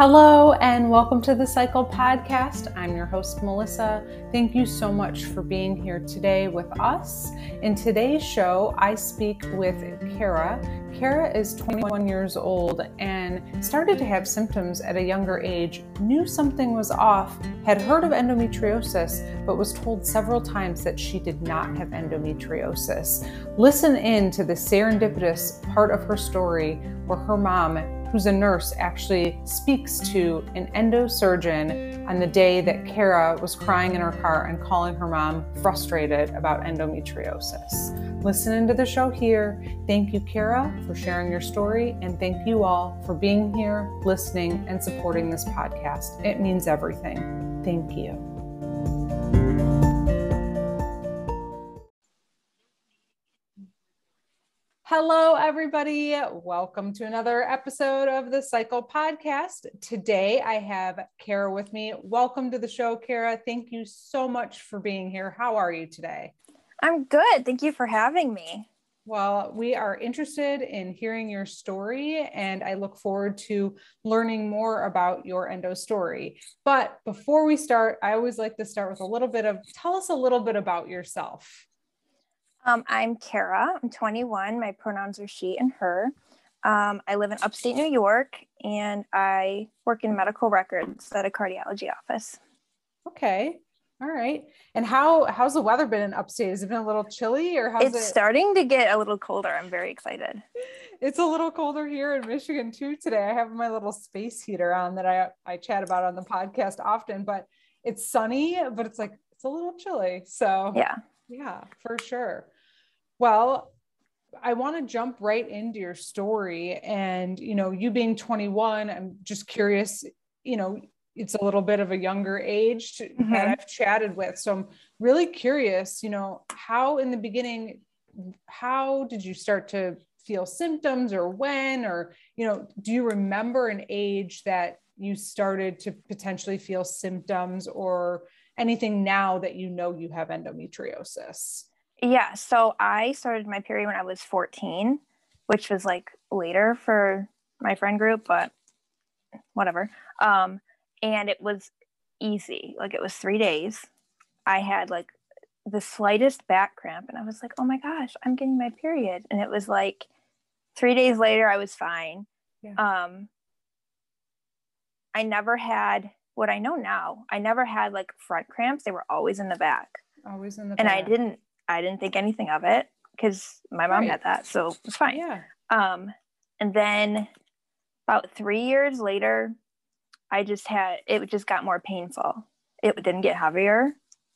Hello, and welcome to the Cycle Podcast. I'm your host, Melissa. Thank you so much for being here today with us. In today's show, I speak with Cara. Cara is 21 years old and started to have symptoms at a younger age, knew something was off, had heard of endometriosis, but was told several times that she did not have endometriosis. Listen in to the serendipitous part of her story where her mom who's a nurse, actually speaks to an endosurgeon on the day that Cara was crying in her car and calling her mom frustrated about endometriosis. Listen into the show here. Thank you, Cara, for sharing your story, and thank you all for being here, listening, and supporting this podcast. It means everything. Thank you. Hello, everybody. Welcome to another episode of the Cycle Podcast. Today, I have Cara with me. Welcome to the show, Cara. Thank you so much for being here. How are you today? I'm good. Thank you for having me. Well, we are interested in hearing your story, and I look forward to learning more about your endo story. But before we start, I always like to start with a little bit of tell us a little bit about yourself. Um, I'm Cara. I'm 21. My pronouns are she and her. Um, I live in upstate New York and I work in medical records at a cardiology office. Okay. All right. And how how's the weather been in upstate? Has it been a little chilly or how's it's it? starting to get a little colder. I'm very excited. It's a little colder here in Michigan too today. I have my little space heater on that I I chat about on the podcast often, but it's sunny, but it's like it's a little chilly. So yeah, yeah, for sure. Well, I want to jump right into your story. And, you know, you being 21, I'm just curious, you know, it's a little bit of a younger age to, mm-hmm. that I've chatted with. So I'm really curious, you know, how in the beginning, how did you start to feel symptoms or when, or, you know, do you remember an age that you started to potentially feel symptoms or anything now that you know you have endometriosis? Yeah. So I started my period when I was 14, which was like later for my friend group, but whatever. Um, and it was easy. Like it was three days. I had like the slightest back cramp, and I was like, oh my gosh, I'm getting my period. And it was like three days later, I was fine. Yeah. Um, I never had what I know now. I never had like front cramps. They were always in the back. Always in the and back. I didn't I didn't think anything of it because my mom right. had that, so it's fine. Yeah. Um, and then about three years later, I just had it just got more painful. It didn't get heavier.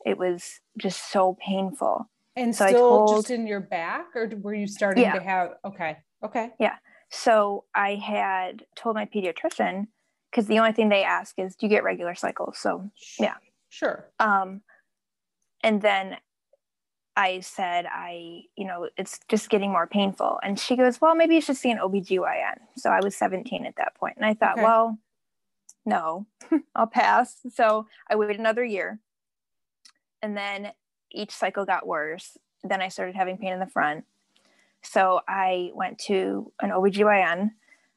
It was just so painful. And so still told, just in your back, or were you starting yeah. to have? Okay. Okay. Yeah. So I had told my pediatrician because the only thing they ask is, do you get regular cycles? So yeah. Sure. Um, and then I said, I, you know, it's just getting more painful. And she goes, well, maybe you should see an OBGYN. So I was 17 at that. And I thought, okay. well, no, I'll pass. So I waited another year. And then each cycle got worse. Then I started having pain in the front. So I went to an OBGYN,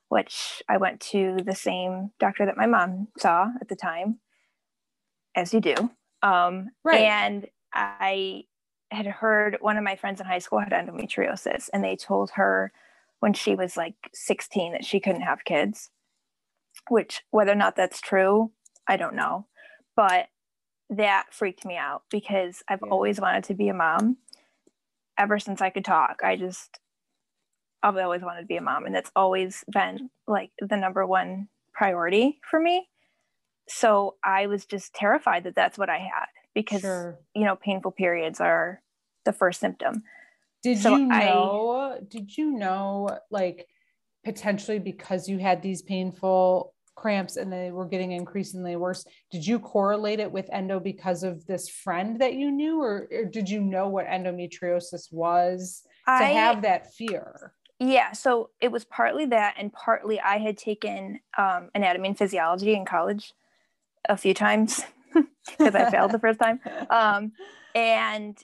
which I went to the same doctor that my mom saw at the time, as you do. Um, right. And I had heard one of my friends in high school had endometriosis and they told her when she was like 16 that she couldn't have kids which whether or not that's true i don't know but that freaked me out because i've yeah. always wanted to be a mom ever since i could talk i just i've always wanted to be a mom and that's always been like the number one priority for me. So i was just terrified that that's what i had because sure. you know painful periods are the first symptom. Did so you know I, did you know like potentially because you had these painful cramps and they were getting increasingly worse did you correlate it with endo because of this friend that you knew or, or did you know what endometriosis was I, to have that fear yeah so it was partly that and partly i had taken um, anatomy and physiology in college a few times because I failed the first time. Um, and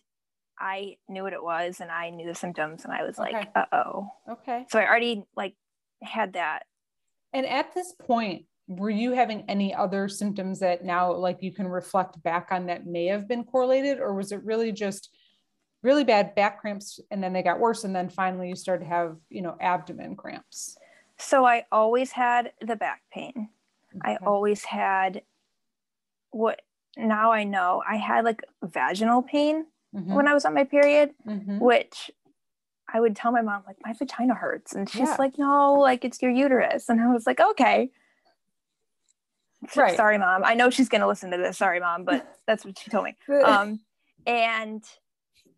I knew what it was and I knew the symptoms and I was like, uh oh. Okay. So I already like had that. And at this point, were you having any other symptoms that now like you can reflect back on that may have been correlated or was it really just really bad back cramps and then they got worse and then finally you started to have you know abdomen cramps so i always had the back pain okay. i always had what now i know i had like vaginal pain mm-hmm. when i was on my period mm-hmm. which i would tell my mom like my vagina hurts and she's yeah. like no like it's your uterus and i was like okay right. sorry mom i know she's going to listen to this sorry mom but that's what she told me um and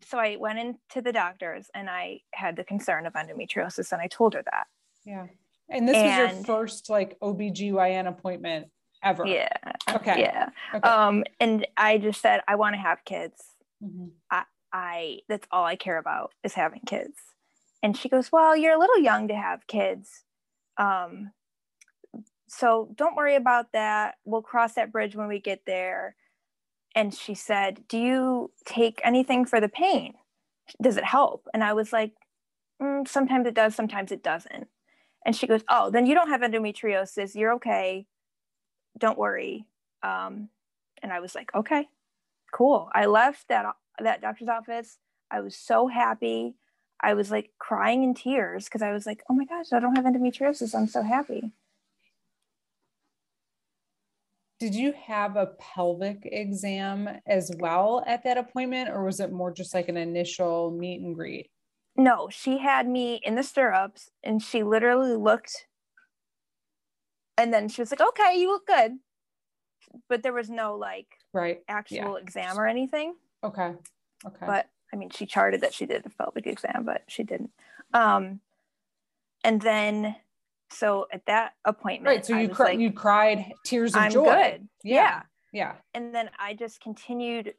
so I went into the doctors and I had the concern of endometriosis and I told her that. Yeah. And this and, was your first like OBGYN appointment ever. Yeah. Okay. Yeah. Okay. Um, and I just said, I want to have kids. Mm-hmm. I, I, that's all I care about is having kids. And she goes, well, you're a little young to have kids. Um, so don't worry about that. We'll cross that bridge when we get there and she said, Do you take anything for the pain? Does it help? And I was like, mm, Sometimes it does, sometimes it doesn't. And she goes, Oh, then you don't have endometriosis. You're okay. Don't worry. Um, and I was like, Okay, cool. I left that, that doctor's office. I was so happy. I was like crying in tears because I was like, Oh my gosh, I don't have endometriosis. I'm so happy. Did you have a pelvic exam as well at that appointment or was it more just like an initial meet and greet? No she had me in the stirrups and she literally looked and then she was like okay you look good. But there was no like right actual yeah. exam or anything. Okay okay. But i mean she charted that she did a pelvic exam but she didn't. Um and then so at that appointment, right. So you cr- like, you cried tears of I'm joy. Good. Yeah. yeah. And then I just continued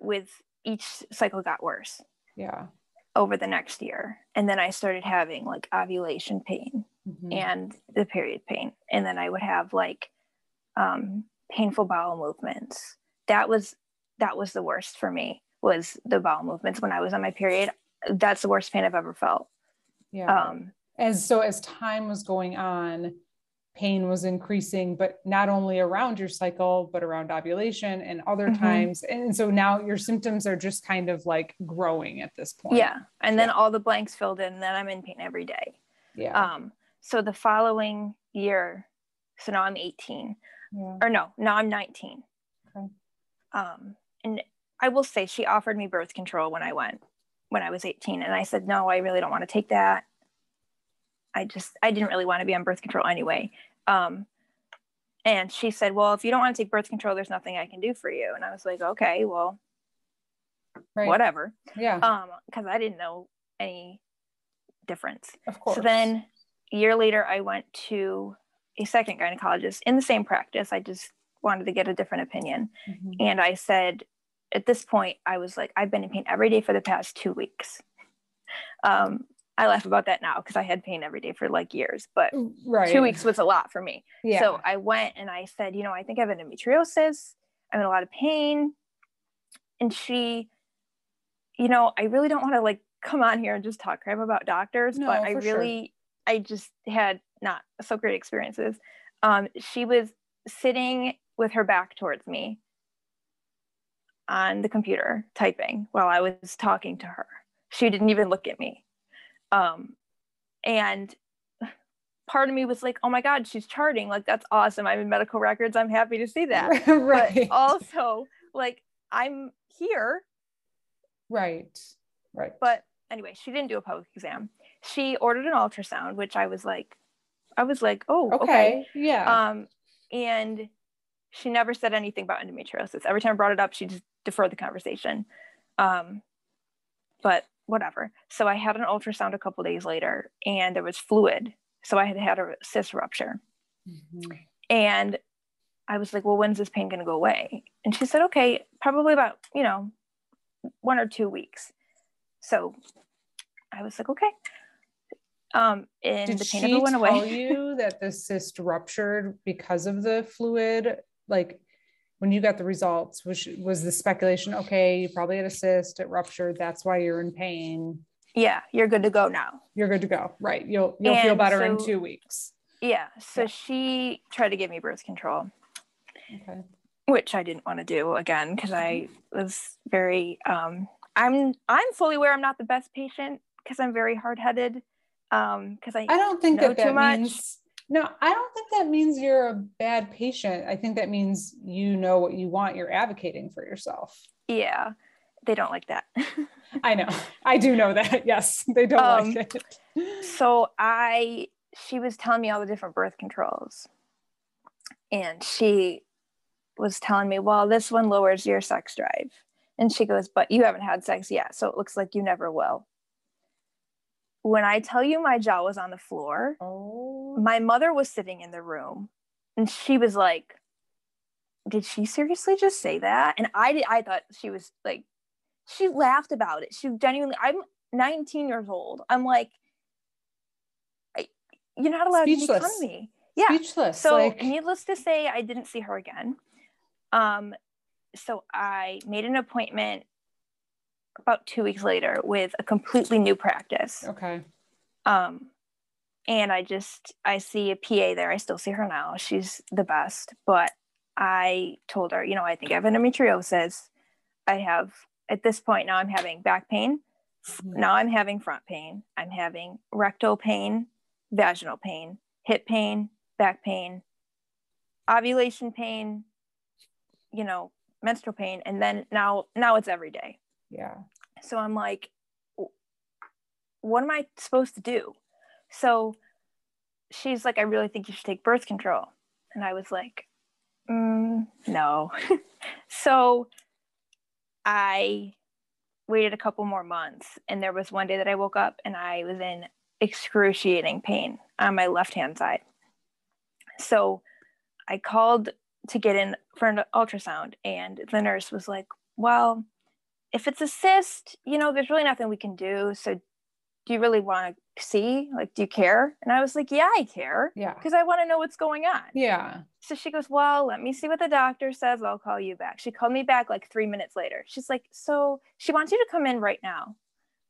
with each cycle got worse. Yeah. Over the next year. And then I started having like ovulation pain mm-hmm. and the period pain. And then I would have like um, painful bowel movements. That was that was the worst for me was the bowel movements when I was on my period. That's the worst pain I've ever felt. Yeah. Um, as so as time was going on pain was increasing but not only around your cycle but around ovulation and other mm-hmm. times. And so now your symptoms are just kind of like growing at this point. Yeah. And then yeah. all the blanks filled in and then i'm in pain every day. Yeah. Um so the following year so now i'm 18 yeah. or no now i'm 19 okay. Um and i will say she offered me birth control when i went when i was 18 and i said no i really don't want to take that I just I didn't really want to be on birth control anyway. Um, and she said, "Well, if you don't want to take birth control, there's nothing I can do for you." And I was like, "Okay, well, right. whatever." Yeah. Um, because I didn't know any difference. Of course. So then, a year later, I went to a second gynecologist in the same practice. I just wanted to get a different opinion, mm-hmm. and I said, at this point, I was like, I've been in pain every day for the past two weeks. Um, I laugh about that now because I had pain every day for like years, but right. two weeks was a lot for me. Yeah. So I went and I said, you know, I think I have endometriosis. I'm in a lot of pain. And she, you know, I really don't want to like come on here and just talk crap about doctors, no, but I really, sure. I just had not so great experiences. Um, she was sitting with her back towards me on the computer typing while I was talking to her. She didn't even look at me um, and part of me was like, oh my God, she's charting. Like, that's awesome. I'm in medical records. I'm happy to see that. right. But also, like, I'm here. Right. Right. But anyway, she didn't do a pelvic exam. She ordered an ultrasound, which I was like, I was like, oh, okay. okay. Yeah. Um, and she never said anything about endometriosis. Every time I brought it up, she just deferred the conversation. Um, but whatever. So I had an ultrasound a couple days later and there was fluid. So I had had a cyst rupture. Mm-hmm. And I was like, well, when's this pain going to go away? And she said, okay, probably about, you know, one or two weeks. So I was like, okay. Um, and Did the pain she never went away. tell you that the cyst ruptured because of the fluid? Like when you got the results, which was the speculation, okay, you probably had a cyst, it ruptured, that's why you're in pain. Yeah, you're good to go now. You're good to go. Right. You'll you'll and feel better so, in two weeks. Yeah. So yeah. she tried to give me birth control. Okay. Which I didn't want to do again because I was very um I'm I'm fully aware I'm not the best patient because I'm very hard headed. Um because I I don't think that that means no, I don't think that means you're a bad patient. I think that means you know what you want. You're advocating for yourself. Yeah, they don't like that. I know. I do know that. Yes, they don't um, like it. so I, she was telling me all the different birth controls, and she was telling me, well, this one lowers your sex drive. And she goes, but you haven't had sex yet, so it looks like you never will when I tell you my jaw was on the floor, oh. my mother was sitting in the room and she was like, Did she seriously just say that? And I did I thought she was like she laughed about it. She genuinely I'm 19 years old. I'm like I, you're not allowed Speechless. to fun me. Yeah. Speechless. So like... needless to say, I didn't see her again. Um so I made an appointment about two weeks later with a completely new practice. Okay. Um, and I just I see a PA there. I still see her now. She's the best. But I told her, you know, I think I have endometriosis. I have at this point now I'm having back pain. Mm-hmm. Now I'm having front pain. I'm having rectal pain, vaginal pain, hip pain, back pain, ovulation pain, you know, menstrual pain, and then now now it's every day. Yeah. So I'm like, what am I supposed to do? So she's like, I really think you should take birth control. And I was like, mm, no. so I waited a couple more months. And there was one day that I woke up and I was in excruciating pain on my left hand side. So I called to get in for an ultrasound, and the nurse was like, Well, if it's a cyst, you know, there's really nothing we can do. So do you really want to see? Like, do you care? And I was like, yeah, I care. Yeah. Because I want to know what's going on. Yeah. So she goes, well, let me see what the doctor says. I'll call you back. She called me back like three minutes later. She's like, so she wants you to come in right now.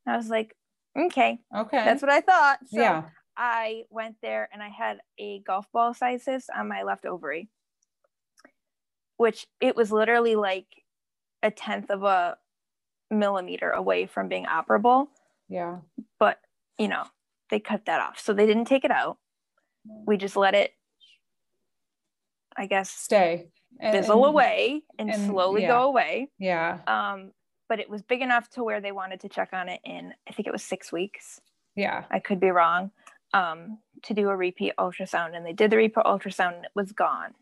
And I was like, okay. Okay. That's what I thought. So yeah. I went there and I had a golf ball size cyst on my left ovary, which it was literally like a tenth of a millimeter away from being operable. Yeah. But, you know, they cut that off. So they didn't take it out. We just let it, I guess, stay, fizzle and, away and, and slowly yeah. go away. Yeah. Um, but it was big enough to where they wanted to check on it in, I think it was six weeks. Yeah. I could be wrong. Um, to do a repeat ultrasound, and they did the repeat ultrasound, and it was gone.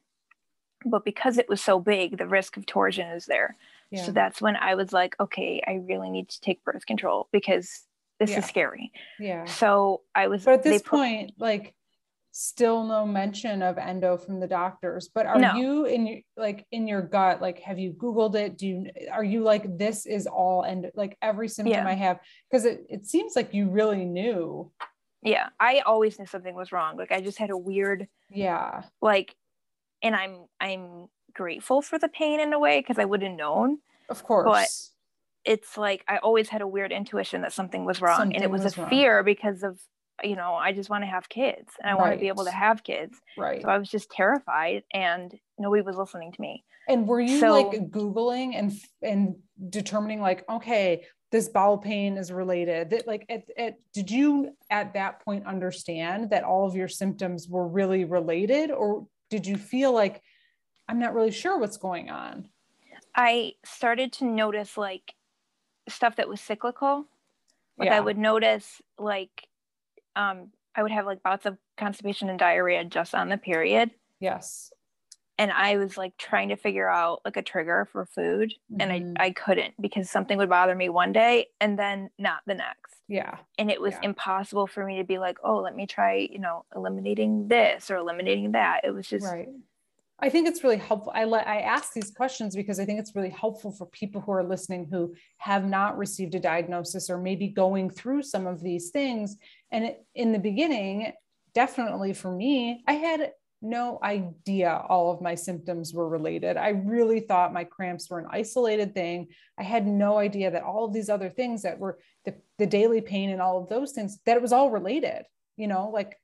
But because it was so big, the risk of torsion is there. So that's when I was like, okay, I really need to take birth control because this yeah. is scary. Yeah. So I was. But at this point, like, still no mention of endo from the doctors. But are no. you in your like in your gut? Like, have you Googled it? Do you are you like this is all and like every symptom yeah. I have? Because it it seems like you really knew. Yeah, I always knew something was wrong. Like I just had a weird. Yeah. Like, and I'm I'm grateful for the pain in a way because I would have known. Of course. But it's like I always had a weird intuition that something was wrong. Something and it was, was a wrong. fear because of, you know, I just want to have kids and I right. want to be able to have kids. Right. So I was just terrified and nobody was listening to me. And were you so, like Googling and and determining like, okay, this bowel pain is related that like at, at, did you at that point understand that all of your symptoms were really related or did you feel like I'm not really sure what's going on. I started to notice like stuff that was cyclical. Like yeah. I would notice like um I would have like bouts of constipation and diarrhea just on the period. Yes. And I was like trying to figure out like a trigger for food mm-hmm. and I, mm-hmm. I couldn't because something would bother me one day and then not the next. Yeah. And it was yeah. impossible for me to be like, oh, let me try, you know, eliminating this or eliminating that. It was just right I think it's really helpful. I let I ask these questions because I think it's really helpful for people who are listening who have not received a diagnosis or maybe going through some of these things. And it, in the beginning, definitely for me, I had no idea all of my symptoms were related. I really thought my cramps were an isolated thing. I had no idea that all of these other things that were the, the daily pain and all of those things, that it was all related. You know, like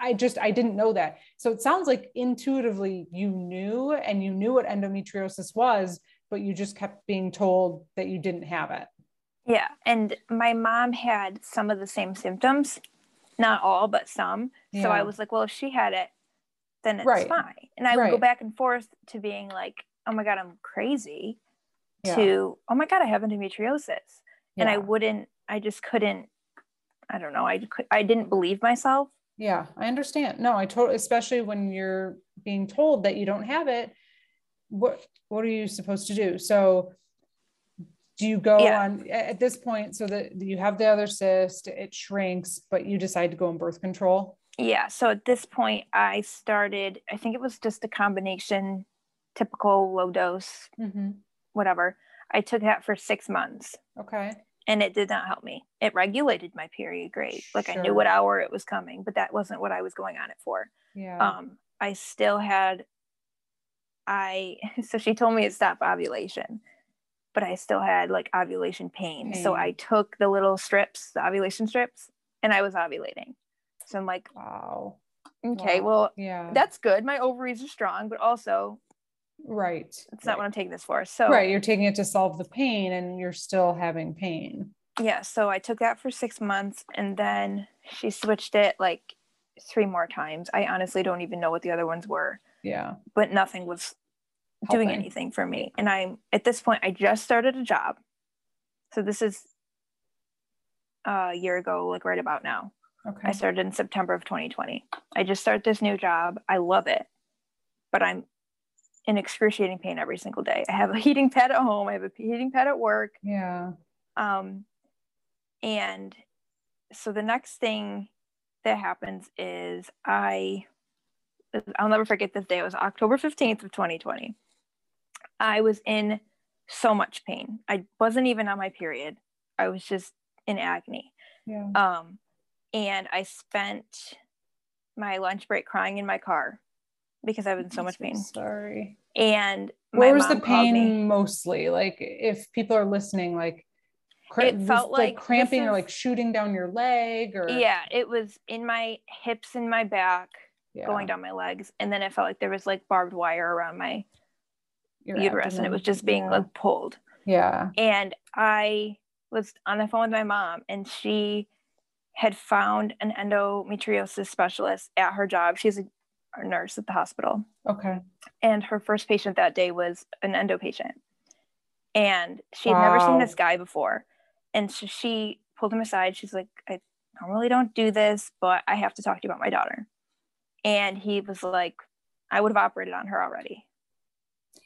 I just I didn't know that. So it sounds like intuitively you knew and you knew what endometriosis was, but you just kept being told that you didn't have it. Yeah, and my mom had some of the same symptoms, not all, but some. Yeah. So I was like, well, if she had it, then it's right. fine. And I would right. go back and forth to being like, oh my god, I'm crazy, yeah. to oh my god, I have endometriosis, yeah. and I wouldn't, I just couldn't. I don't know. I I didn't believe myself yeah, I understand. No, I totally, especially when you're being told that you don't have it. What what are you supposed to do? So, do you go yeah. on at this point so that you have the other cyst, it shrinks, but you decide to go on birth control? Yeah. So at this point, I started. I think it was just a combination, typical low dose, mm-hmm. whatever. I took that for six months. Okay and it did not help me. It regulated my period great. Like sure. I knew what hour it was coming, but that wasn't what I was going on it for. Yeah. Um, I still had I so she told me to stop ovulation, but I still had like ovulation pain. pain. So I took the little strips, the ovulation strips, and I was ovulating. So I'm like, wow. Okay, wow. well, yeah, that's good. My ovaries are strong, but also Right. It's not right. what I'm taking this for. So Right, you're taking it to solve the pain and you're still having pain. Yeah, so I took that for 6 months and then she switched it like three more times. I honestly don't even know what the other ones were. Yeah. But nothing was Helping. doing anything for me. And I'm at this point I just started a job. So this is uh, a year ago like right about now. Okay. I started in September of 2020. I just started this new job. I love it. But I'm in excruciating pain every single day. I have a heating pad at home. I have a heating pad at work. Yeah. Um, and so the next thing that happens is I, I'll never forget this day. It was October 15th of 2020. I was in so much pain. I wasn't even on my period. I was just in agony. Yeah. Um, and I spent my lunch break crying in my car because I was in so much pain. sorry. And where was the pain mostly? Like if people are listening, like it felt like, like cramping is, or like shooting down your leg or yeah, it was in my hips and my back, yeah. going down my legs, and then it felt like there was like barbed wire around my your uterus, abdomen. and it was just being yeah. like pulled. Yeah. And I was on the phone with my mom, and she had found an endometriosis specialist at her job. She's a nurse at the hospital. Okay. And her first patient that day was an endo patient. And she had wow. never seen this guy before. And so she pulled him aside. She's like, I normally don't do this, but I have to talk to you about my daughter. And he was like, I would have operated on her already.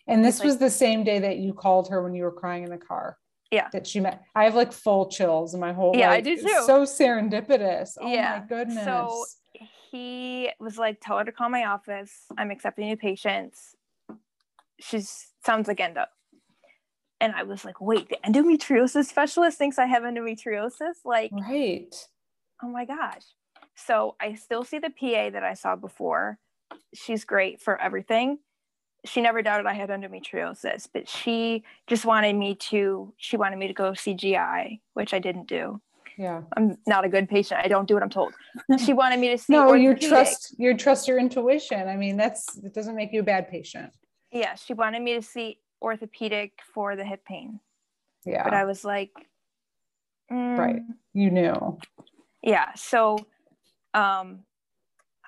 And this was the same day that you called her when you were crying in the car. Yeah. That she met. I have like full chills in my whole Yeah, like, I do too. So serendipitous. Oh yeah. my goodness. So he was like, tell her to call my office. I'm accepting new patients. She sounds like endo. And I was like, wait, the endometriosis specialist thinks I have endometriosis? Like, right. Oh my gosh. So I still see the PA that I saw before. She's great for everything. She never doubted I had endometriosis, but she just wanted me to, she wanted me to go see GI, which I didn't do yeah. I'm not a good patient. I don't do what i'm told. She wanted me to see no you trust you trust your intuition. I mean that's it doesn't make you a bad patient. Yeah she wanted me to see orthopedic for the hip pain. Yeah. But i was like mm. right. You knew. Yeah so um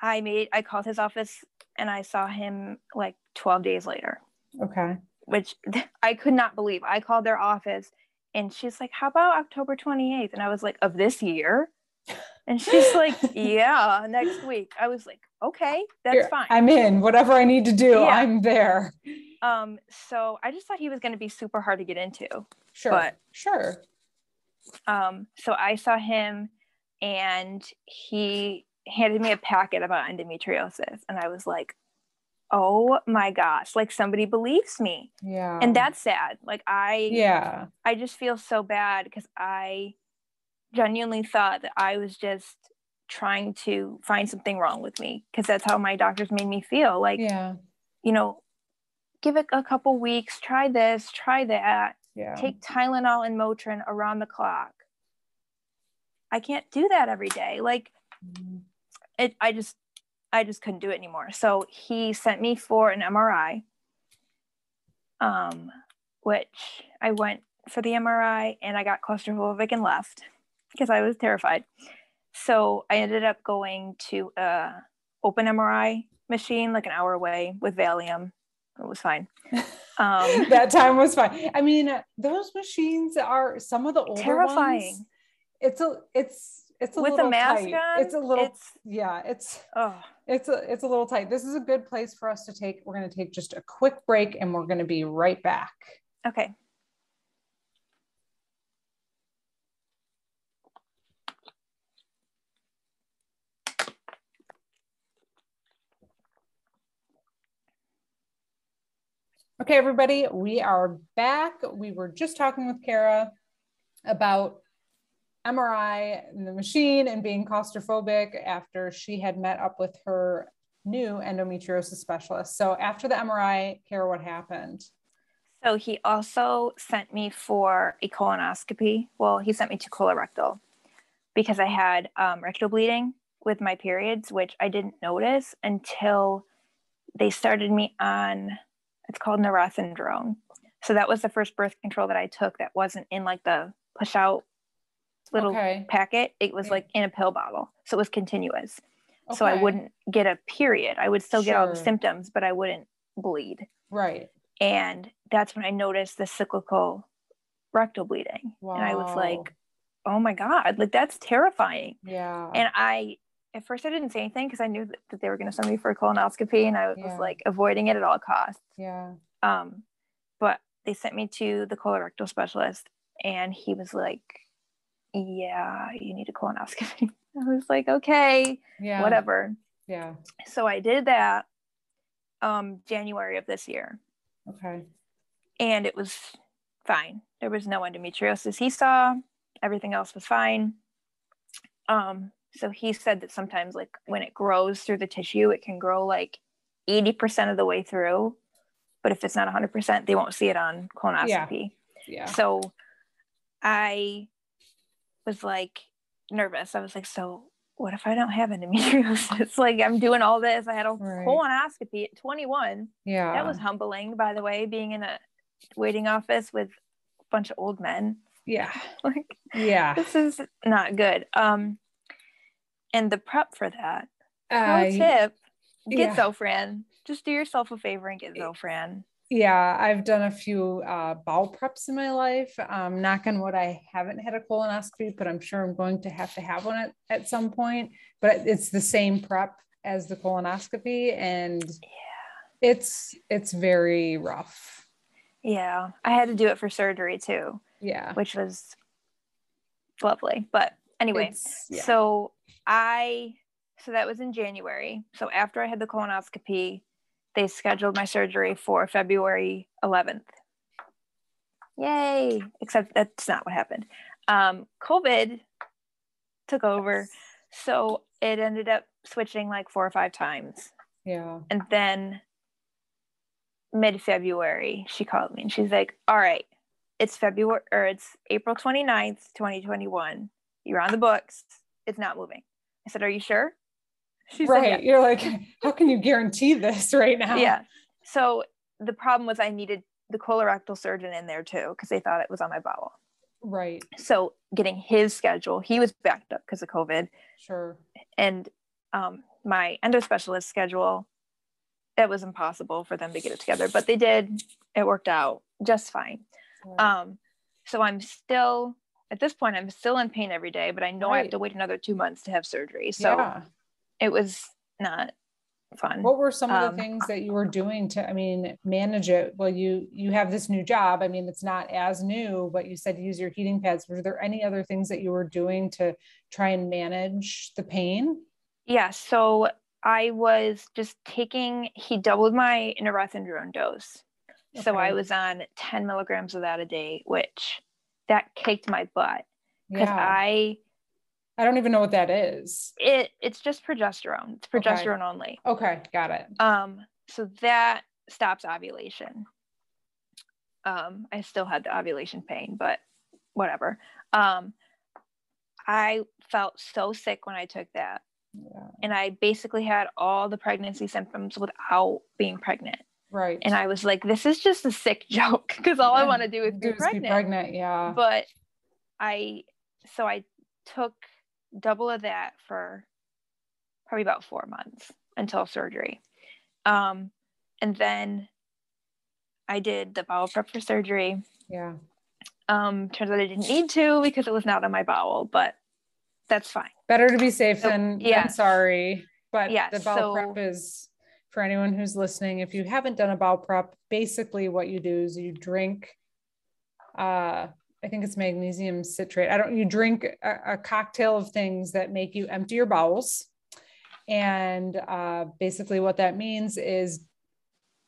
i made i called his office and i saw him like 12 days later. Okay. Which i could not believe. I called their office and she's like, How about October 28th? And I was like, Of this year? And she's like, Yeah, next week. I was like, Okay, that's Here, fine. I'm in. Whatever I need to do, yeah. I'm there. Um, so I just thought he was gonna be super hard to get into. Sure. But sure. Um, so I saw him and he handed me a packet about endometriosis, and I was like, oh my gosh like somebody believes me. Yeah. and that's sad. Like i yeah. I just feel so bad because i genuinely thought that i was just trying to find something wrong with me because that's how my doctors made me feel. Like yeah. you know give it a couple weeks try this try that. Yeah. take tylenol and motrin around the clock. I can't do that every day. Like mm-hmm. it I just I just couldn't do it anymore. So he sent me for an MRI. Um, which I went for the MRI and I got claustrophobic and left because I was terrified. So I ended up going to a open MRI machine like an hour away with Valium. It was fine. Um, that time was fine. I mean, those machines are some of the older terrifying. Ones, it's a it's it's a with little the mask tight. on. It's a little it's, yeah. It's oh it's a it's a little tight. This is a good place for us to take. We're going to take just a quick break and we're going to be right back. Okay. Okay, everybody, we are back. We were just talking with Cara about MRI and the machine and being claustrophobic after she had met up with her new endometriosis specialist. So after the MRI, Cara, what happened? So he also sent me for a colonoscopy. Well, he sent me to colorectal because I had um, rectal bleeding with my periods, which I didn't notice until they started me on it's called norethindrone. So that was the first birth control that I took that wasn't in like the push out little okay. packet. It was like in a pill bottle. So it was continuous. Okay. So I wouldn't get a period. I would still sure. get all the symptoms, but I wouldn't bleed. Right. And that's when I noticed the cyclical rectal bleeding. Wow. And I was like, oh my God, like that's terrifying. Yeah. And I at first I didn't say anything because I knew that, that, they were going to send me for a colonoscopy and I was yeah. like avoiding it at all costs. Yeah. Um, but they sent me to the colorectal specialist and he was like, yeah, you need a colonoscopy. I was like, okay, yeah, whatever. Yeah. So I did that um January of this year. Okay. And it was fine. There was no endometriosis he saw. Everything else was fine. Um, so he said that sometimes like when it grows through the tissue it can grow like 80% of the way through but if it's not 100% they won't see it on colonoscopy yeah. yeah. so i was like nervous i was like so what if i don't have endometriosis like i'm doing all this i had a right. colonoscopy at 21 yeah that was humbling by the way being in a waiting office with a bunch of old men yeah like yeah this is not good um and the prep for that. Pro tip: get yeah. Zofran. Just do yourself a favor and get Zofran. Yeah, I've done a few uh, bowel preps in my life. Um, knock on wood, I haven't had a colonoscopy, but I'm sure I'm going to have to have one at, at some point. But it's the same prep as the colonoscopy, and yeah, it's it's very rough. Yeah, I had to do it for surgery too. Yeah, which was lovely. But anyway, yeah. so I so that was in January. So after I had the colonoscopy, they scheduled my surgery for February 11th. Yay! Except that's not what happened. Um, COVID took over, so it ended up switching like four or five times. Yeah. And then mid February, she called me and she's like, All right, it's February or it's April 29th, 2021. You're on the books. It's not moving. I said, Are you sure? She's right. Like, yeah. You're like, How can you guarantee this right now? Yeah. So the problem was I needed the colorectal surgeon in there too because they thought it was on my bowel. Right. So getting his schedule, he was backed up because of COVID. Sure. And um, my endo specialist schedule, it was impossible for them to get it together, but they did. It worked out just fine. Right. Um, so I'm still at this point i'm still in pain every day but i know right. i have to wait another two months to have surgery so yeah. It was not fun. What were some of the um, things that you were doing to i mean manage it? Well you you have this new job. I mean it's not as new but you said use your heating pads. Were there any other things that you were doing to try and manage the pain? Yeah so i was just taking he doubled my norethindrone dose. Okay. so i was on 10 milligrams of that a day which that kicked my butt because yeah. I I don't even know what that is. It it's just progesterone. It's progesterone okay. only. Okay, got it. Um, so that stops ovulation. Um, I still had the ovulation pain, but whatever. Um, I felt so sick when I took that. Yeah. And I basically had all the pregnancy symptoms without being pregnant. Right. And I was like, this is just a sick joke because all yeah. I want to do is be pregnant. Be pregnant. Yeah. But I, so I took double of that for probably about four months until surgery. Um, and then I did the bowel prep for surgery. Yeah. Um, turns out I didn't need to because it was not on my bowel, but that's fine. Better to be safe so, than, yeah. than sorry. But yes, the bowel so, prep is for anyone who's listening. If you haven't done a bowel prep, basically what you do is you drink uh I think it's magnesium citrate. I don't, you drink a, a cocktail of things that make you empty your bowels. And uh, basically, what that means is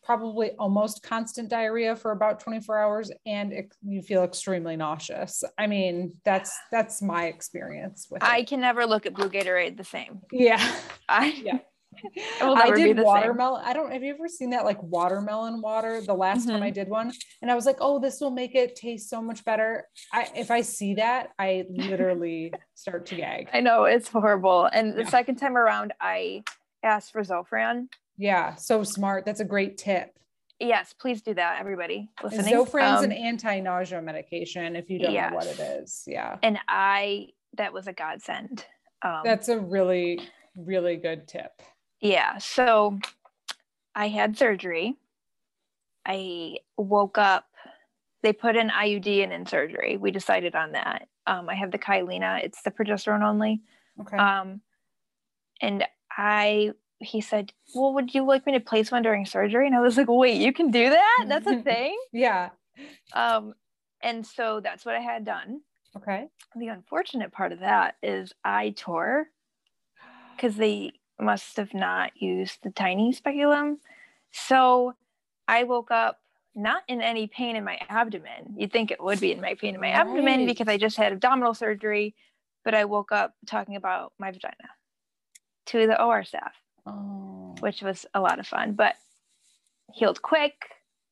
probably almost constant diarrhea for about 24 hours and it, you feel extremely nauseous i mean that's that's my experience with it. i can never look at blue gatorade the same yeah i yeah I did watermelon. I don't have you ever seen that like watermelon water the last mm-hmm. time I did one? And I was like, oh, this will make it taste so much better. I if I see that, I literally start to gag. I know it's horrible. And the yeah. second time around, I asked for Zofran. Yeah, so smart. That's a great tip. Yes, please do that, everybody listening. Zofran's um, an anti-nausea medication if you don't yes. know what it is. Yeah. And I that was a godsend. Um, That's a really, really good tip yeah so i had surgery. I woke up they put an iud in in surgery. We decided on that. Um, i have the Kyleena it's the progesterone only. Okay. Um, and i he said well would you like me to place one during surgery? And i was like wait you can do that? That's a thing? Yeah. Um and so that's what i had done. Okay. The unfortunate part of that is i tore because they must have not used the tiny speculum. So I woke up not in any pain in my abdomen. You'd think it would be in my pain in my right. abdomen because I just had abdominal surgery, but I woke up talking about my vagina to the OR staff, oh. which was a lot of fun, but healed quick.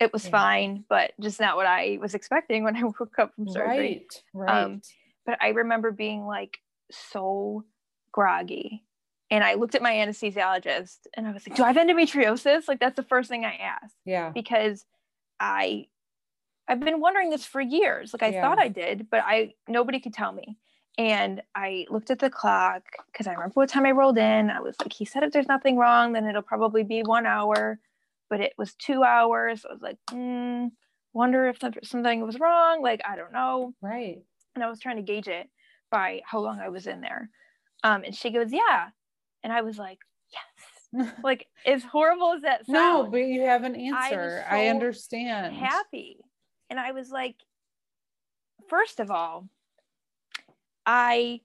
It was yeah. fine, but just not what I was expecting when I woke up from surgery. Right, right. Um, but I remember being like so groggy and I looked at my anesthesiologist and I was like, "Do I have endometriosis?" Like that's the first thing I asked. Yeah. Because I I've been wondering this for years. Like I yeah. thought I did, but I nobody could tell me. And I looked at the clock because I remember what time I rolled in. I was like, he said if there's nothing wrong, then it'll probably be one hour. But it was two hours. I was like, hmm, wonder if something was wrong. Like, I don't know. Right. And I was trying to gauge it by how long I was in there. Um, and she goes, Yeah, and I was like, yes. like as horrible as that sounds. No, but you have an answer. I, so I understand. Happy. And I was like, first of all, I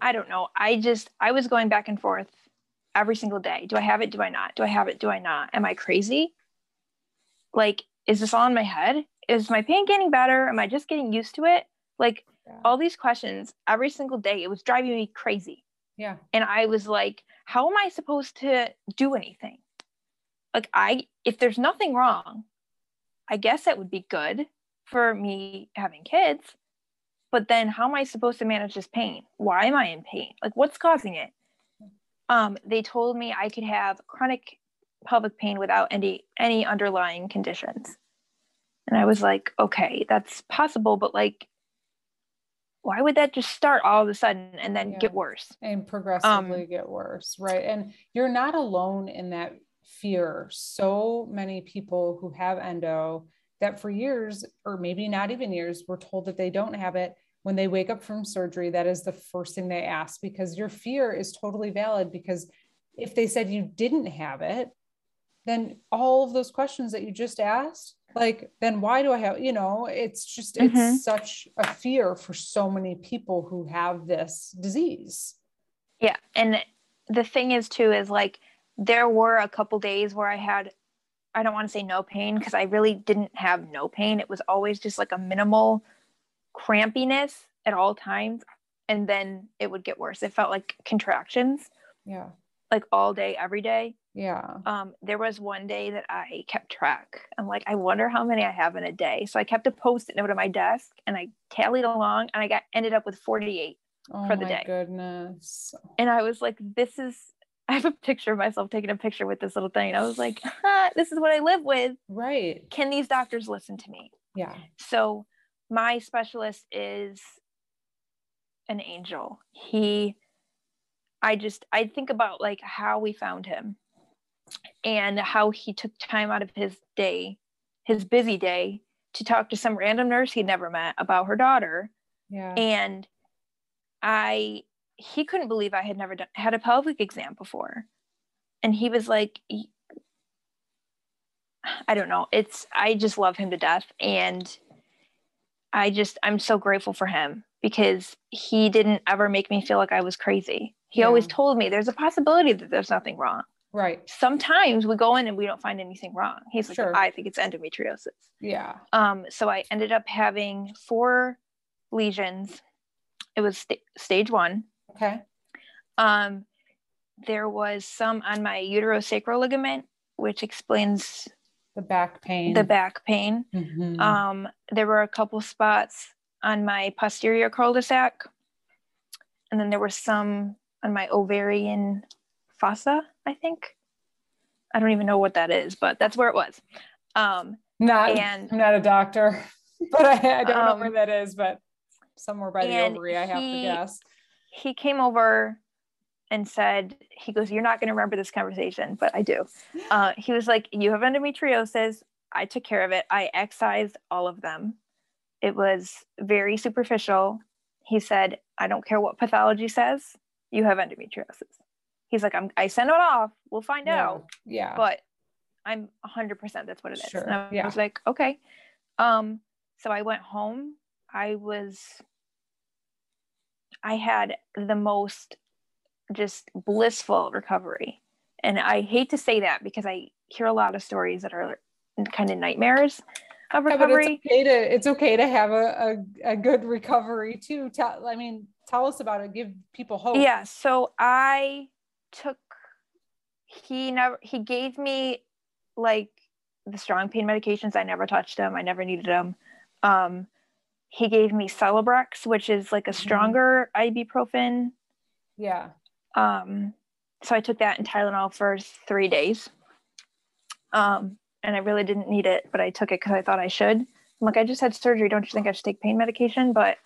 I don't know. I just I was going back and forth every single day. Do I have it? Do I not? Do I have it? Do I not? Am I crazy? Like, is this all in my head? Is my pain getting better? Am I just getting used to it? Like yeah. all these questions every single day, it was driving me crazy. Yeah. And I was like, how am I supposed to do anything? Like, I, if there's nothing wrong, I guess that would be good for me having kids. But then how am I supposed to manage this pain? Why am I in pain? Like, what's causing it? Um, they told me I could have chronic pelvic pain without any any underlying conditions. And I was like, okay, that's possible, but like why would that just start all of a sudden and then yeah. get worse? And progressively um, get worse right? And you're not alone in that fear. So many people who have endo that for years or maybe not even years were told that they don't have it when they wake up from surgery that is the first thing they ask because your fear is totally valid because if they said you didn't have it then all of those questions that you just asked like then why do i have you know it's just it's mm-hmm. such a fear for so many people who have this disease. Yeah and the thing is too is like there were a couple days where i had i don't want to say no pain because i really didn't have no pain. It was always just like a minimal crampiness at all times and then it would get worse. It felt like contractions. Yeah like all day every day yeah. Um, there was one day that I kept track. I'm like, I wonder how many I have in a day. So I kept a post-it note on my desk and I tallied along and I got ended up with 48. oh for the day. Oh goodness. And I was like, this is I have a picture of myself taking a picture with this little thing. And I was like, this is what I live with. Right. Can these doctors listen to me? Yeah. So my specialist is an angel. He I just I think about like how we found him and how he took time out of his day, his busy day to talk to some random nurse he'd never met about her daughter. Yeah. And I he couldn't believe I had never done, had a pelvic exam before. And he was like, I don't know. It's, I just love him to death. And I just, I'm so grateful for him because he didn't ever make me feel like I was crazy. He yeah. always told me there's a possibility that there's nothing wrong. Right. Sometimes we go in and we don't find anything wrong. He's like, sure. I think it's endometriosis. Yeah. Um, so I ended up having four lesions. It was st- stage one. Okay. Um, there was some on my uterosacral ligament, which explains the back pain. The back pain. Mm-hmm. Um, there were a couple spots on my posterior cul-de-sac, and then there were some on my ovarian fossa. I think. I don't even know what that is, but that's where it was. Um, not and I'm not a doctor, but I, I don't um, know where that is, but somewhere by the ovary, I have he, to guess he came over and said, he goes, You're not going to remember this conversation, but I do. Uh, he was like, You have endometriosis. I took care of it. I excised all of them. It was very superficial. He said, I don't care what pathology says, you have endometriosis. He's like, I'm, I sent it off. We'll find yeah. out. Yeah. But I'm 100% that's what it is. Sure. And I yeah. was like, okay. Um, so I went home. I was I had the most just blissful recovery. And I hate to say that because I hear a lot of stories that are kind of nightmares of recovery. Yeah, it's okay to it's okay to have a, a, a good recovery too. Tell I mean, tell us about it. Give people hope. Yeah. So I took he never he gave me like the strong pain medications. I never touched them. I never needed them. Um, he gave me Celebrex, which is like a mm-hmm. stronger ibuprofen. Yeah. Um, so I took that and Tylenol for three days. Um, and I really didn't need it, but I took it because I thought I should. I'm like, I just had surgery. Don't you think I should take pain medication? But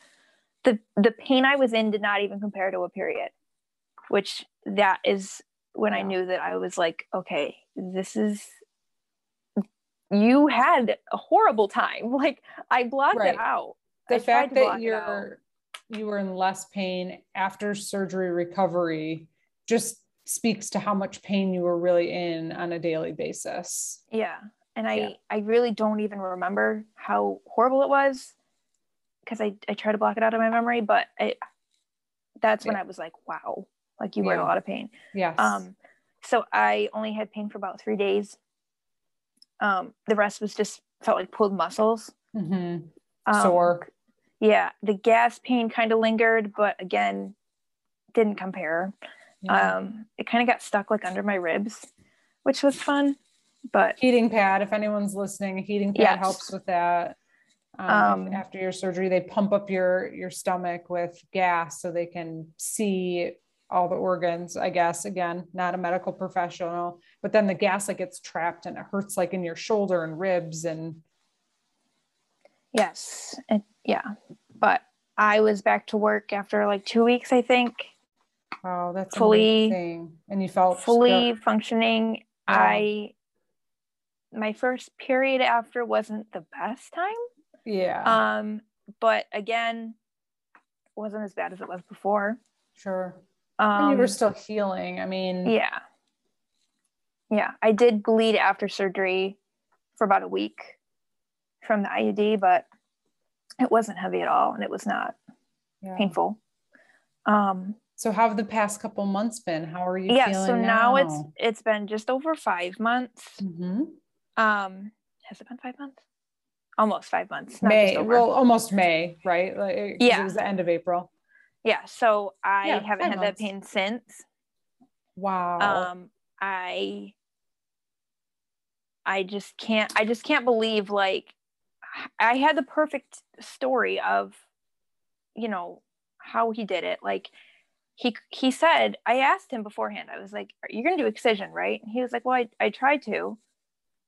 the the pain I was in did not even compare to a period, which that is when yeah. I knew that I was like, okay, this is you had a horrible time. Like I blocked right. it out the I fact that you're you were in less pain after surgery recovery just speaks to how much pain you were really in on a daily basis. Yeah. And I yeah. I really don't even remember how horrible it was because I, I try to block it out of my memory, but I, that's when yeah. I was like, wow, like you were yeah. in a lot of pain. Yes. Um, so I only had pain for about three days. Um, the rest was just felt like pulled muscles. Mm-hmm. Um, Sore yeah, the gas pain kind of lingered, but again, didn't compare. Yeah. Um, it kind of got stuck like under my ribs, which was fun. But heating pad, if anyone's listening, a heating pad yes. helps with that. Um, um, after your surgery, they pump up your your stomach with gas so they can see all the organs. I guess again, not a medical professional, but then the gas like gets trapped and it hurts like in your shoulder and ribs and Yes. It, yeah. But I was back to work after like two weeks, I think. Oh, that's fully amazing. and you felt fully good. functioning. I my first period after wasn't the best time. Yeah. Um, but again, wasn't as bad as it was before. Sure. Um, and you were still healing. I mean, yeah. Yeah, I did bleed after surgery for about a week from the IUD, but it wasn't heavy at all and it was not yeah. painful. Um, so how have the past couple months been? How are you yeah, so now? now? it's it's been just over five months. Mm-hmm. Um, has it been five months? Almost five months. May well, almost May, right? Like, yeah, it was the end of April. Yeah, so I yeah, haven't had months. that pain since. Wow. Um, I I just can't I just can't believe like I had the perfect story of, you know, how he did it. Like he he said, I asked him beforehand. I was like, "You're gonna do excision, right?" And he was like, "Well, I I tried to,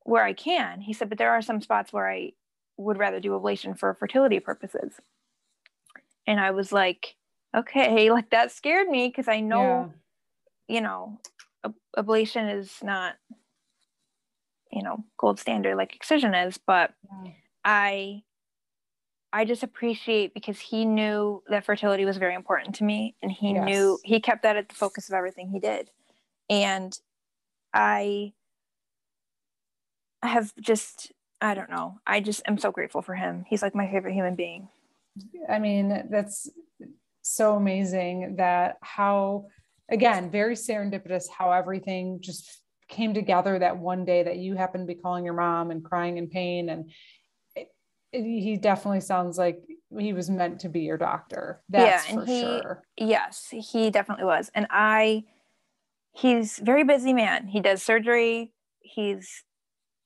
where I can." He said, "But there are some spots where I would rather do ablation for fertility purposes." And I was like, "Okay," like that scared me because I know, yeah. you know, ablation is not, you know, gold standard like excision is, but yeah. I I just appreciate because he knew that fertility was very important to me and he yes. knew he kept that at the focus of everything he did. And I have just I don't know. I just am so grateful for him. He's like my favorite human being. I mean, that's so amazing that how again, very serendipitous how everything just came together that one day that you happened to be calling your mom and crying in pain and he definitely sounds like he was meant to be your doctor. That's yeah, and he, sure. Yes, he definitely was. And I, he's very busy man. He does surgery. He's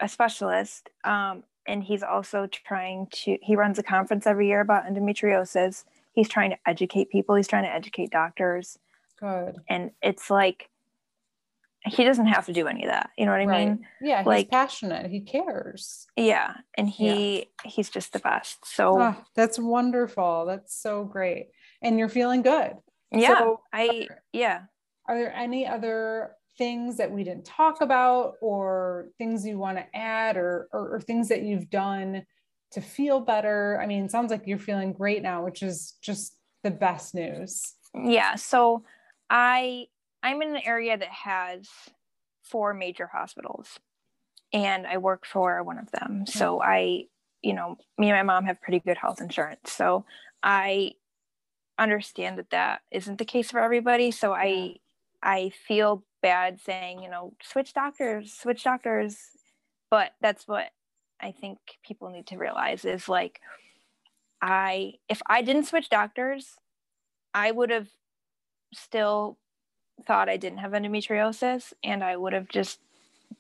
a specialist. Um, and he's also trying to, he runs a conference every year about endometriosis. He's trying to educate people. He's trying to educate doctors. Good. And it's like, he doesn't have to do any of that. You know what I right. mean? Yeah, like, he's passionate. He cares. Yeah, and he yeah. he's just the best. So oh, that's wonderful. That's so great. And you're feeling good. Yeah. So, I yeah. Are there any other things that we didn't talk about or things you want to add or, or, or things that you've done to feel better? I mean, it sounds like you're feeling great now, which is just the best news. Yeah. So I I'm in an area that has four major hospitals and I work for one of them. So mm-hmm. I, you know, me and my mom have pretty good health insurance. So I understand that that isn't the case for everybody. So I, I feel bad saying, you know, switch doctors, switch doctors. But that's what I think people need to realize is like, I, if I didn't switch doctors, I would have still thought I didn't have endometriosis and I would have just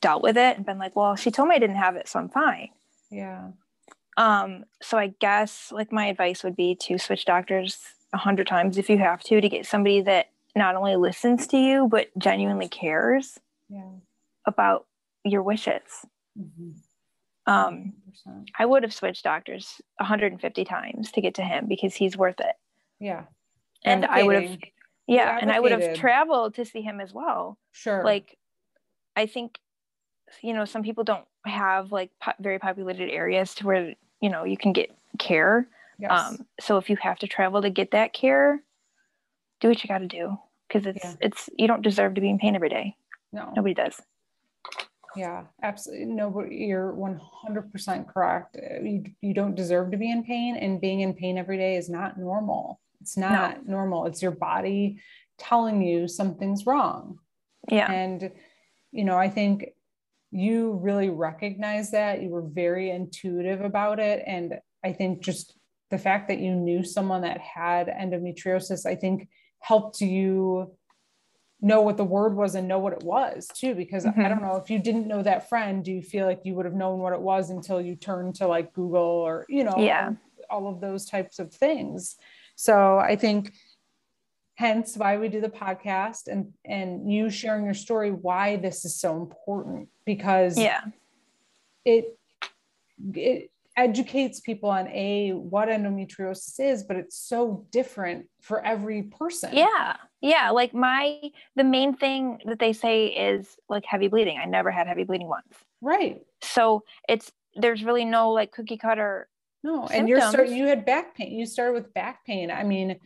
dealt with it and been like, well, she told me I didn't have it, so I'm fine. Yeah. Um, so I guess like my advice would be to switch doctors a hundred times if you have to to get somebody that not only listens to you but genuinely cares yeah. about your wishes. Mm-hmm. Um, I would have switched doctors 150 times to get to him because he's worth it. Yeah. And I would have yeah and i would have traveled to see him as well sure like i think you know some people don't have like po- very populated areas to where you know you can get care yes. um so if you have to travel to get that care do what you got to do because it's yeah. it's you don't deserve to be in pain every day no nobody does yeah absolutely no you're 100% correct you, you don't deserve to be in pain and being in pain every day is not normal it's not no. normal. It's your body telling you something's wrong. Yeah. And, you know, I think you really recognize that. You were very intuitive about it. And I think just the fact that you knew someone that had endometriosis, I think helped you know what the word was and know what it was too because mm-hmm. i don't know if you didn't know that friend do you feel like you would have known what it was until you turned to like google or you know yeah. all of those types of things? So I think hence why we do the podcast and and you sharing your story why this is so important because yeah. it it educates people on a what endometriosis is but it's so different for every person yeah yeah like my the main thing that they say is like heavy bleeding i never had heavy bleeding once right so it's there's really no like cookie cutter no, symptoms. and you're starting. You had back pain. You started with back pain. I mean,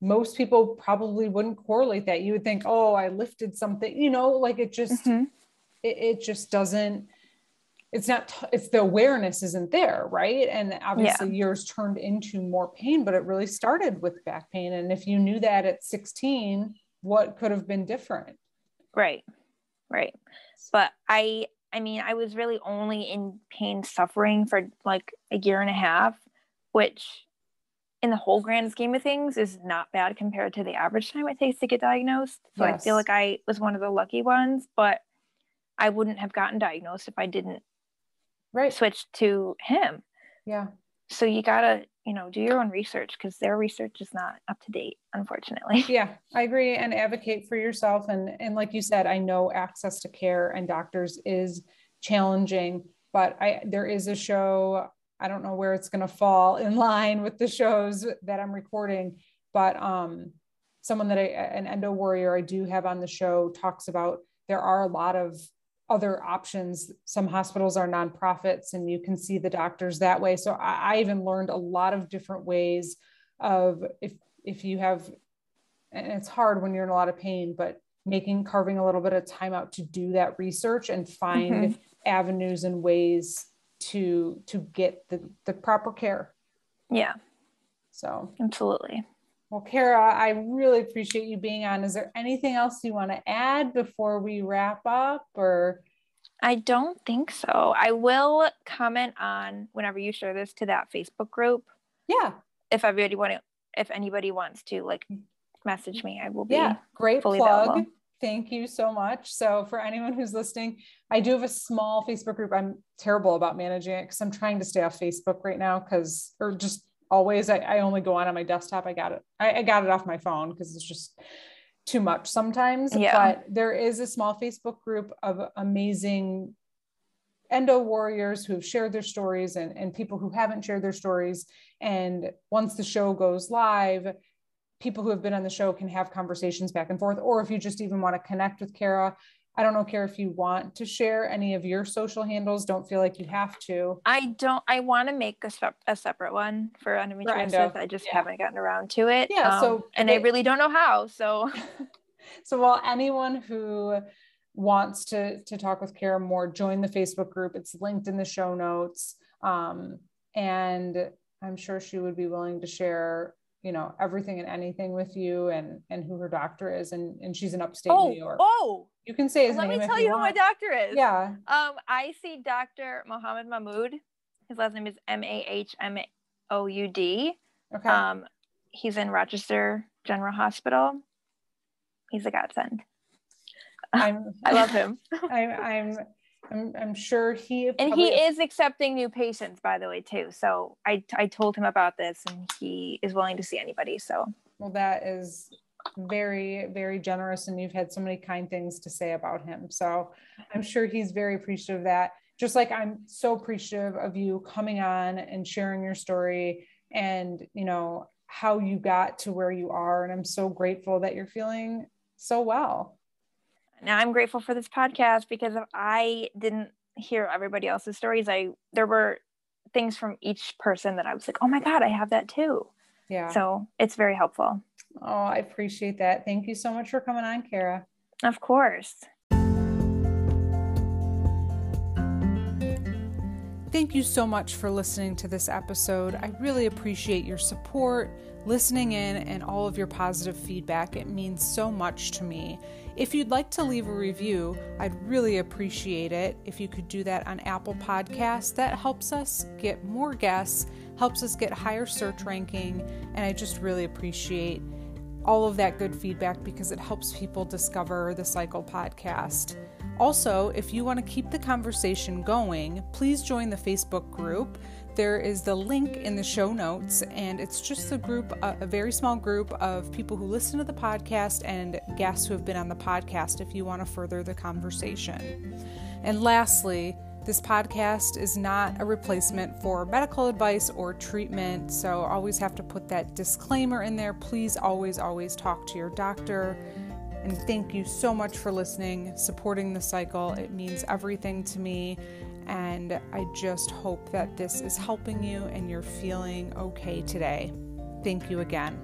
most people probably wouldn't correlate that. You would think, oh, I lifted something. You know, like it just, mm-hmm. it, it, just doesn't. It's not. It's the awareness isn't there, right? And obviously, yeah. yours turned into more pain, but it really started with back pain. And if you knew that at 16, what could have been different? Right, right. But I I mean, I was really only in pain suffering for like a year and a half, which in the whole grand scheme of things is not bad compared to the average time it takes to get diagnosed. So yes. I feel like I was one of the lucky ones, but I wouldn't have gotten diagnosed if I didn't right switch to him. Yeah. So you gotta you know, do your own research because their research is not up to date, unfortunately. Yeah, I agree and advocate for yourself. And, and like you said, I know access to care and doctors is challenging, but I, there is a show, I don't know where it's going to fall in line with the shows that I'm recording, but um, someone that I, an endo warrior I do have on the show talks about there are a lot of other options. Some hospitals are nonprofits and you can see the doctors that way. So I, I even learned a lot of different ways of if if you have and it's hard when you're in a lot of pain, but making carving a little bit of time out to do that research and find mm-hmm. avenues and ways to to get the the proper care. Yeah. So absolutely. Well, Cara, I really appreciate you being on. Is there anything else you want to add before we wrap up or? I don't think so. I will comment on whenever you share this to that Facebook group. Yeah. If everybody want to, if anybody wants to like message me, I will be. Yeah, great plug. Available. Thank you so much. So for anyone who's listening, I do have a small Facebook group. I'm terrible about managing it because I'm trying to stay off Facebook right now because, or just always I, I only go on on my desktop. I got it i, I got it off my phone because it's just too much sometimes yeah. but there is a small facebook group of amazing endo warriors who have shared their stories and, and people who haven't shared their stories. And once the show goes live people who have been on the show can have conversations back and forth. Or if you just even want to connect with Cara I don't know, care if you want to share any of your social handles. Don't feel like you have to. I don't. I want to make a, a separate one for endometriosis. I just yeah. haven't gotten around to it. Yeah. Um, so, and I really don't know how. So, so while anyone who wants to to talk with Cara more, join the Facebook group. It's linked in the show notes. Um, and I'm sure she would be willing to share you know everything and anything with you and and who her doctor is and and she's in upstate oh, new york. oh you can say his let name me tell you, you who my doctor is. Yeah. Um i see dr mohammed mahmoud. His last name is m-a-h-m-o-u-d okay. Um he's in rochester general hospital. He's a godsend. I'm, i love him. I'm i'm I'm, I'm sure he and he is accepting new patients by the way too. So I, I told him about this and he is willing to see anybody so. Well that is very very generous and you've had so many kind things to say about him. So i'm sure he's very appreciative of that. Just like i'm so appreciative of you coming on and sharing your story and you know how you got to where you are. And i'm so grateful that you're feeling so well now I'm grateful for this podcast because if I didn't hear everybody else's stories, I there were things from each person that I was like, oh my God, I have that too. Yeah. So it's very helpful. Oh, I appreciate that. Thank you so much for coming on, Cara. Of course. Thank you so much for listening to this episode. I really appreciate your support, listening in, and all of your positive feedback. It means so much to me. If you'd like to leave a review, I'd really appreciate it if you could do that on Apple Podcasts. That helps us get more guests, helps us get higher search ranking, and I just really appreciate all of that good feedback because it helps people discover the Cycle podcast. Also, if you want to keep the conversation going, please join the Facebook group. There is the link in the show notes, and it's just a group, a, very small group of people who listen to the podcast and guests who have been on the podcast if you want to further the conversation. And lastly, this podcast is not a replacement for medical advice or treatment, so always have to put that disclaimer in there. Please always, always talk to your doctor. And thank you so much for listening, supporting the cycle. It means everything to me. And I just hope that this is helping you and you're feeling okay today. Thank you again.